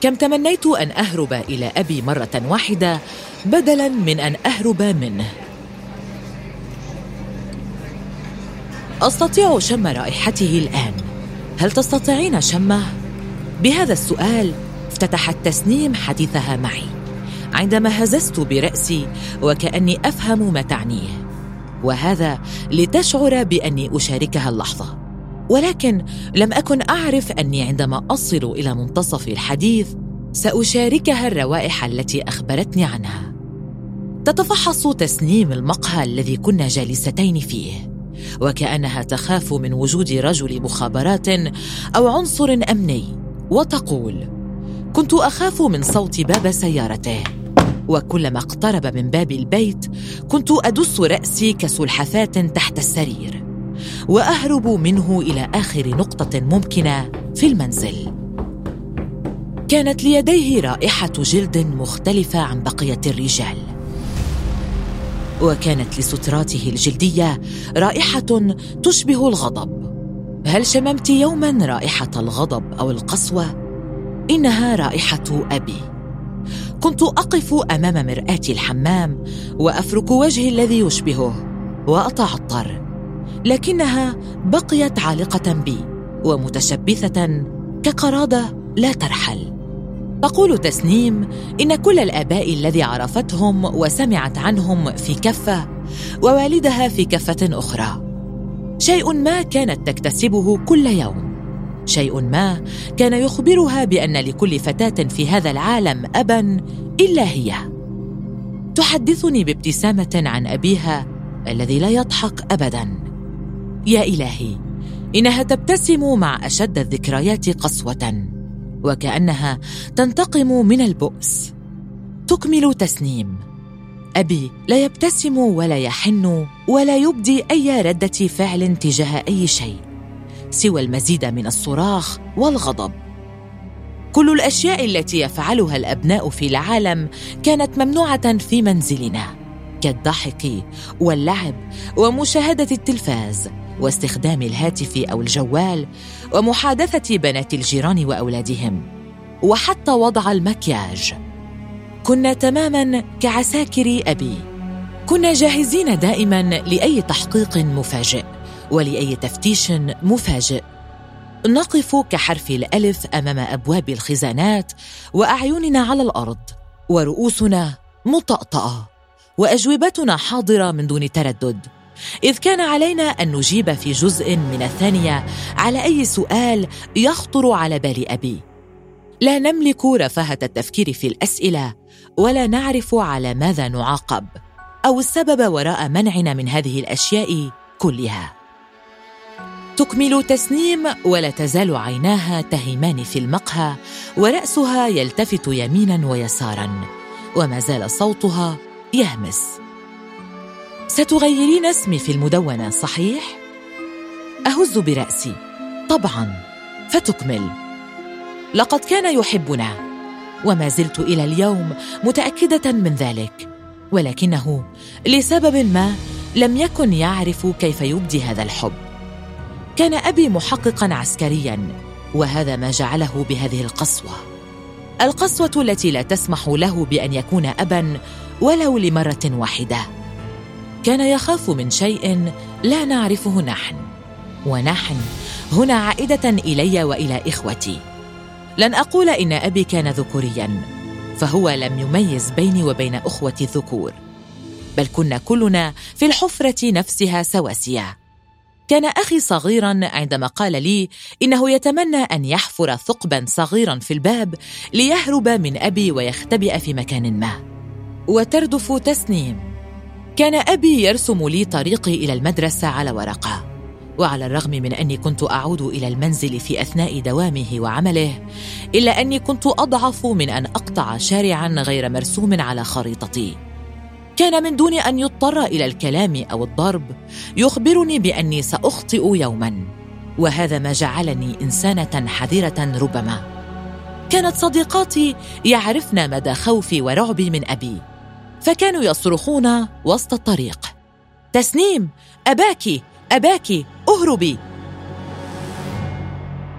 كم تمنيت أن أهرب إلى أبي مرة واحدة بدلا من أن أهرب منه. أستطيع شم رائحته الآن. هل تستطيعين شمه؟ بهذا السؤال افتتحت تسنيم حديثها معي. عندما هززت برأسي وكأني أفهم ما تعنيه. وهذا لتشعر بأني أشاركها اللحظة. ولكن لم أكن أعرف أني عندما أصل إلى منتصف الحديث سأشاركها الروائح التي أخبرتني عنها. تتفحص تسنيم المقهى الذي كنا جالستين فيه وكأنها تخاف من وجود رجل مخابرات أو عنصر أمني وتقول كنت أخاف من صوت باب سيارته وكلما اقترب من باب البيت كنت أدس رأسي كسلحفاة تحت السرير. وأهرب منه إلى آخر نقطة ممكنة في المنزل. كانت ليديه رائحة جلد مختلفة عن بقية الرجال. وكانت لستراته الجلدية رائحة تشبه الغضب. هل شممت يوما رائحة الغضب أو القسوة؟ إنها رائحة أبي. كنت أقف أمام مرآة الحمام وأفرك وجهي الذي يشبهه وأتعطر. لكنها بقيت عالقة بي ومتشبثة كقراده لا ترحل. تقول تسنيم إن كل الآباء الذي عرفتهم وسمعت عنهم في كفة ووالدها في كفة أخرى. شيء ما كانت تكتسبه كل يوم. شيء ما كان يخبرها بأن لكل فتاة في هذا العالم ابا إلا هي. تحدثني بابتسامة عن أبيها الذي لا يضحك ابدا. يا إلهي إنها تبتسم مع أشد الذكريات قسوة وكأنها تنتقم من البؤس. تكمل تسنيم. أبي لا يبتسم ولا يحن ولا يبدي أي ردة فعل تجاه أي شيء سوى المزيد من الصراخ والغضب. كل الأشياء التي يفعلها الأبناء في العالم كانت ممنوعة في منزلنا كالضحك واللعب ومشاهدة التلفاز. واستخدام الهاتف أو الجوال ومحادثة بنات الجيران وأولادهم. وحتى وضع المكياج. كنا تماما كعساكر أبي. كنا جاهزين دائما لأي تحقيق مفاجئ ولأي تفتيش مفاجئ. نقف كحرف الألف أمام أبواب الخزانات وأعيننا على الأرض ورؤوسنا مطأطأة وأجوبتنا حاضرة من دون تردد. إذ كان علينا أن نجيب في جزء من الثانية على أي سؤال يخطر على بال أبي. لا نملك رفاهة التفكير في الأسئلة ولا نعرف على ماذا نعاقب أو السبب وراء منعنا من هذه الأشياء كلها. تكمل تسنيم ولا تزال عيناها تهيمان في المقهى ورأسها يلتفت يمينا ويسارا وما زال صوتها يهمس. ستغيرين اسمي في المدونة صحيح؟ أهز برأسي. طبعا. فتكمل. لقد كان يحبنا. وما زلت إلى اليوم متأكدة من ذلك. ولكنه لسبب ما لم يكن يعرف كيف يبدي هذا الحب. كان أبي محققا عسكريا وهذا ما جعله بهذه القسوة. القسوة التي لا تسمح له بأن يكون ابا ولو لمرة واحدة. كان يخاف من شيء لا نعرفه نحن ونحن هنا عائدة إلي وإلى إخوتي. لن أقول إن أبي كان ذكوريا فهو لم يميز بيني وبين أخوتي الذكور بل كنا كلنا في الحفرة نفسها سواسية. كان أخي صغيرا عندما قال لي إنه يتمنى أن يحفر ثقبا صغيرا في الباب ليهرب من أبي ويختبئ في مكان ما. وتردف تسنيم كان أبي يرسم لي طريقي إلى المدرسة على ورقة. وعلى الرغم من أني كنت أعود إلى المنزل في أثناء دوامه وعمله إلا أني كنت أضعف من أن أقطع شارعا غير مرسوم على خريطتي. كان من دون أن يضطر إلى الكلام أو الضرب يخبرني بأني سأخطئ يوما. وهذا ما جعلني إنسانة حذرة ربما. كانت صديقاتي يعرفن مدى خوفي ورعبي من أبي. فكانوا يصرخون وسط الطريق. تسنيم اباك اباك أهربي.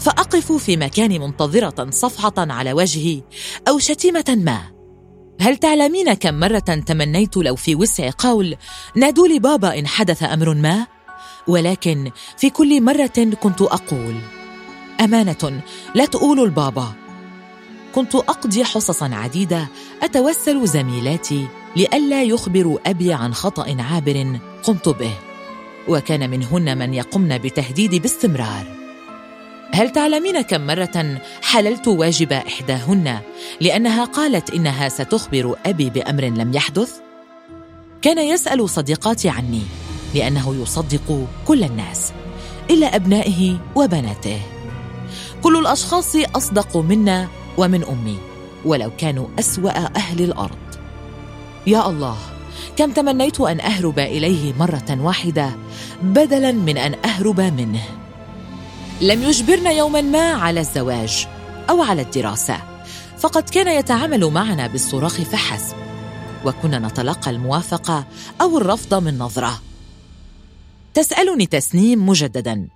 فأقف في مكاني منتظرة صفعه على وجهي أو شتيمة ما. هل تعلمين كم مرة تمنيت لو في وسع قول نادوا لي بابا إن حدث أمر ما؟ ولكن في كل مرة كنت أقول أمانة لا تقولوا البابا. كنت أقضي حصصا عديدة أتوسل زميلاتي لئلا يخبروا أبي عن خطأ عابر قمت به وكان منهن من يقمن بتهديدي باستمرار. هل تعلمين كم مرة حللت واجب إحداهن لأنها قالت إنها ستخبر أبي بأمر لم يحدث؟ كان يسأل صديقاتي عني لأنه يصدق كل الناس إلا أبنائه وبناته. كل الأشخاص أصدق منا ومن أمي ولو كانوا أسوأ أهل الأرض. يا الله كم تمنيت أن أهرب إليه مرة واحدة بدلا من أن أهرب منه. لم يجبرنا يوما ما على الزواج أو على الدراسة فقد كان يتعامل معنا بالصراخ فحسب وكنا نتلقى الموافقة أو الرفض من نظرة. تسألني تسنيم مجددا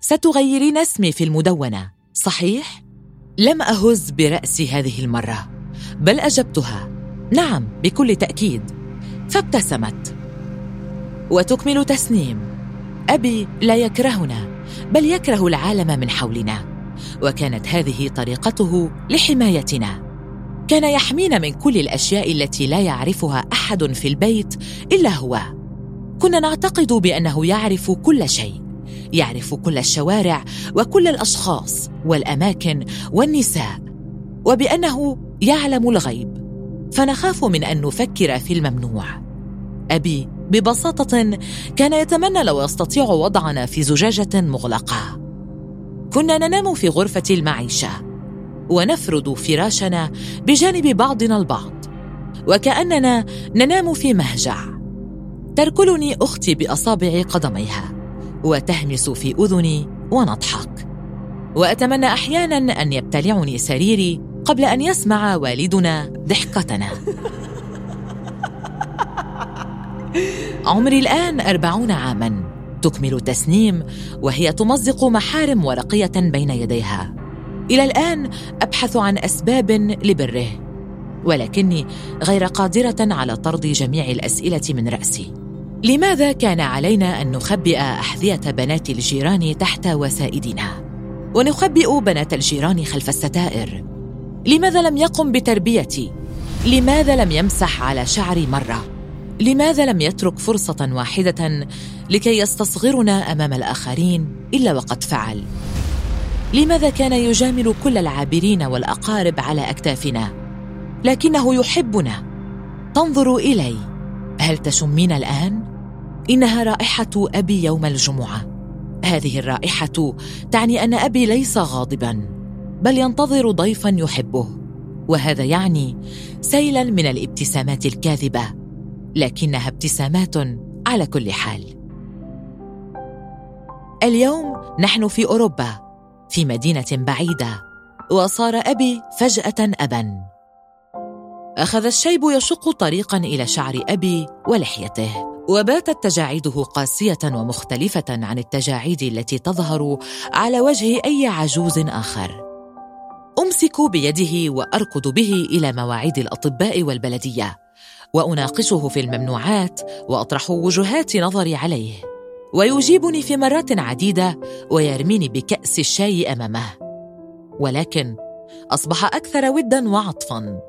ستغيرين اسمي في المدونة صحيح؟ لم أهز برأسي هذه المرة بل أجبتها. نعم بكل تأكيد. فابتسمت. وتكمل تسنيم. أبي لا يكرهنا بل يكره العالم من حولنا. وكانت هذه طريقته لحمايتنا. كان يحمينا من كل الأشياء التي لا يعرفها أحد في البيت إلا هو. كنا نعتقد بأنه يعرف كل شيء يعرف كل الشوارع وكل الأشخاص والأماكن والنساء وبأنه يعلم الغيب. فنخاف من أن نفكر في الممنوع. أبي ببساطة كان يتمنى لو يستطيع وضعنا في زجاجة مغلقة. كنا ننام في غرفة المعيشة ونفرد فراشنا بجانب بعضنا البعض وكأننا ننام في مهجع. تركلني أختي بأصابع قدميها وتهمس في أذني ونضحك. وأتمنى أحيانا أن يبتلعني سريري قبل أن يسمع والدنا ضحكتنا. عمري الآن أربعون عاما. تكمل تسنيم وهي تمزق محارم ورقية بين يديها. إلى الآن أبحث عن أسباب لبره ولكني غير قادرة على طرد جميع الأسئلة من رأسي. لماذا كان علينا أن نخبئ أحذية بنات الجيران تحت وسائدنا؟ ونخبئ بنات الجيران خلف الستائر. لماذا لم يقم بتربيتي؟ لماذا لم يمسح على شعري مرة؟ لماذا لم يترك فرصة واحدة لكي يستصغرنا أمام الآخرين إلا وقد فعل؟ لماذا كان يجامل كل العابرين والأقارب على أكتافنا؟ لكنه يحبنا. تنظر إلي. هل تشمين الآن؟ إنها رائحة أبي يوم الجمعة. هذه الرائحة تعني أن أبي ليس غاضبا. بل ينتظر ضيفا يحبه وهذا يعني سيلا من الابتسامات الكاذبة لكنها ابتسامات على كل حال. اليوم نحن في أوروبا في مدينة بعيدة وصار أبي فجأة ابا. أخذ الشيب يشق طريقا إلى شعر أبي ولحيته وباتت تجاعيده قاسية ومختلفة عن التجاعيد التي تظهر على وجه أي عجوز آخر. أمسك بيده وأركض به إلى مواعيد الأطباء والبلدية وأناقشه في الممنوعات وأطرح وجهات نظري عليه. ويجيبني في مرات عديدة ويرميني بكأس الشاي أمامه. ولكن أصبح أكثر ودا وعطفا.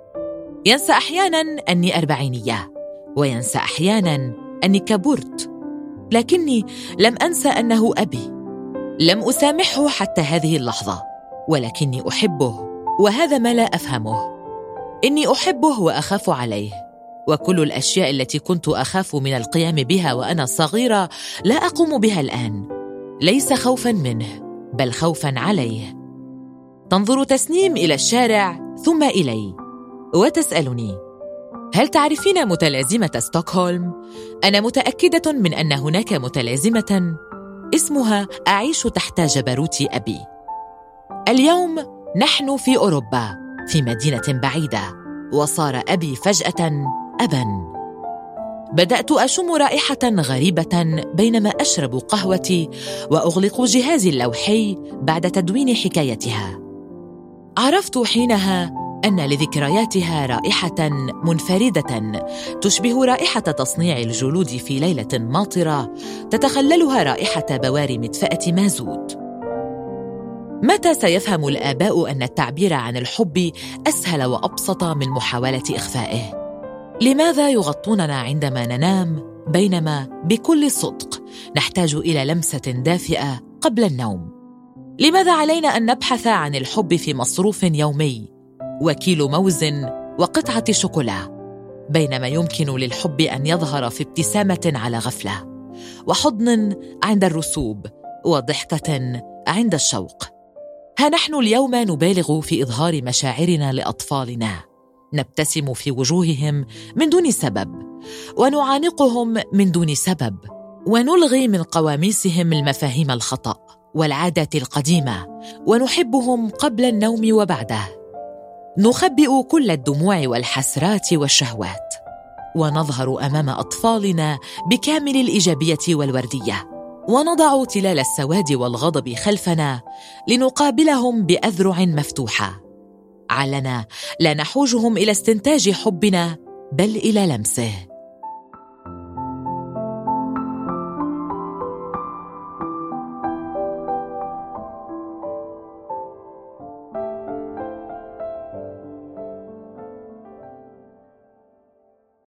ينسى أحيانا أني أربعينية وينسى أحيانا أني كبرت. لكني لم أنسى أنه أبي. لم أسامحه حتى هذه اللحظة ولكني أحبه. وهذا ما لا أفهمه. إني أحبه وأخاف عليه. وكل الأشياء التي كنت أخاف من القيام بها وأنا صغيرة لا أقوم بها الآن. ليس خوفا منه بل خوفا عليه. تنظر تسنيم إلى الشارع ثم إلي وتسألني هل تعرفين متلازمة ستوكهولم؟ أنا متأكدة من أن هناك متلازمة اسمها أعيش تحت جبروت أبي. اليوم نحن في أوروبا في مدينة بعيدة وصار أبي فجأة أبا. بدأت أشم رائحة غريبة بينما أشرب قهوتي وأغلق جهازي اللوحي بعد تدوين حكايتها. عرفت حينها أن لذكرياتها رائحة منفردة تشبه رائحة تصنيع الجلود في ليلة ماطرة تتخللها رائحة بواري مدفأة مازوت. متى سيفهم الآباء أن التعبير عن الحب أسهل وأبسط من محاولة إخفائه؟ لماذا يغطوننا عندما ننام بينما بكل صدق نحتاج إلى لمسة دافئة قبل النوم؟ لماذا علينا أن نبحث عن الحب في مصروف يومي؟ وكيلو موز وقطعة شوكولا بينما يمكن للحب أن يظهر في ابتسامة على غفلة وحضن عند الرسوب وضحكة عند الشوق. ها نحن اليوم نبالغ في إظهار مشاعرنا لأطفالنا. نبتسم في وجوههم من دون سبب ونعانقهم من دون سبب ونلغي من قواميسهم المفاهيم الخطأ والعادات القديمة ونحبهم قبل النوم وبعده. نخبئ كل الدموع والحسرات والشهوات ونظهر أمام أطفالنا بكامل الإيجابية والوردية. ونضع تلال السواد والغضب خلفنا لنقابلهم بأذرع مفتوحة. علنا لا نحوجهم إلى استنتاج حبنا بل إلى لمسه.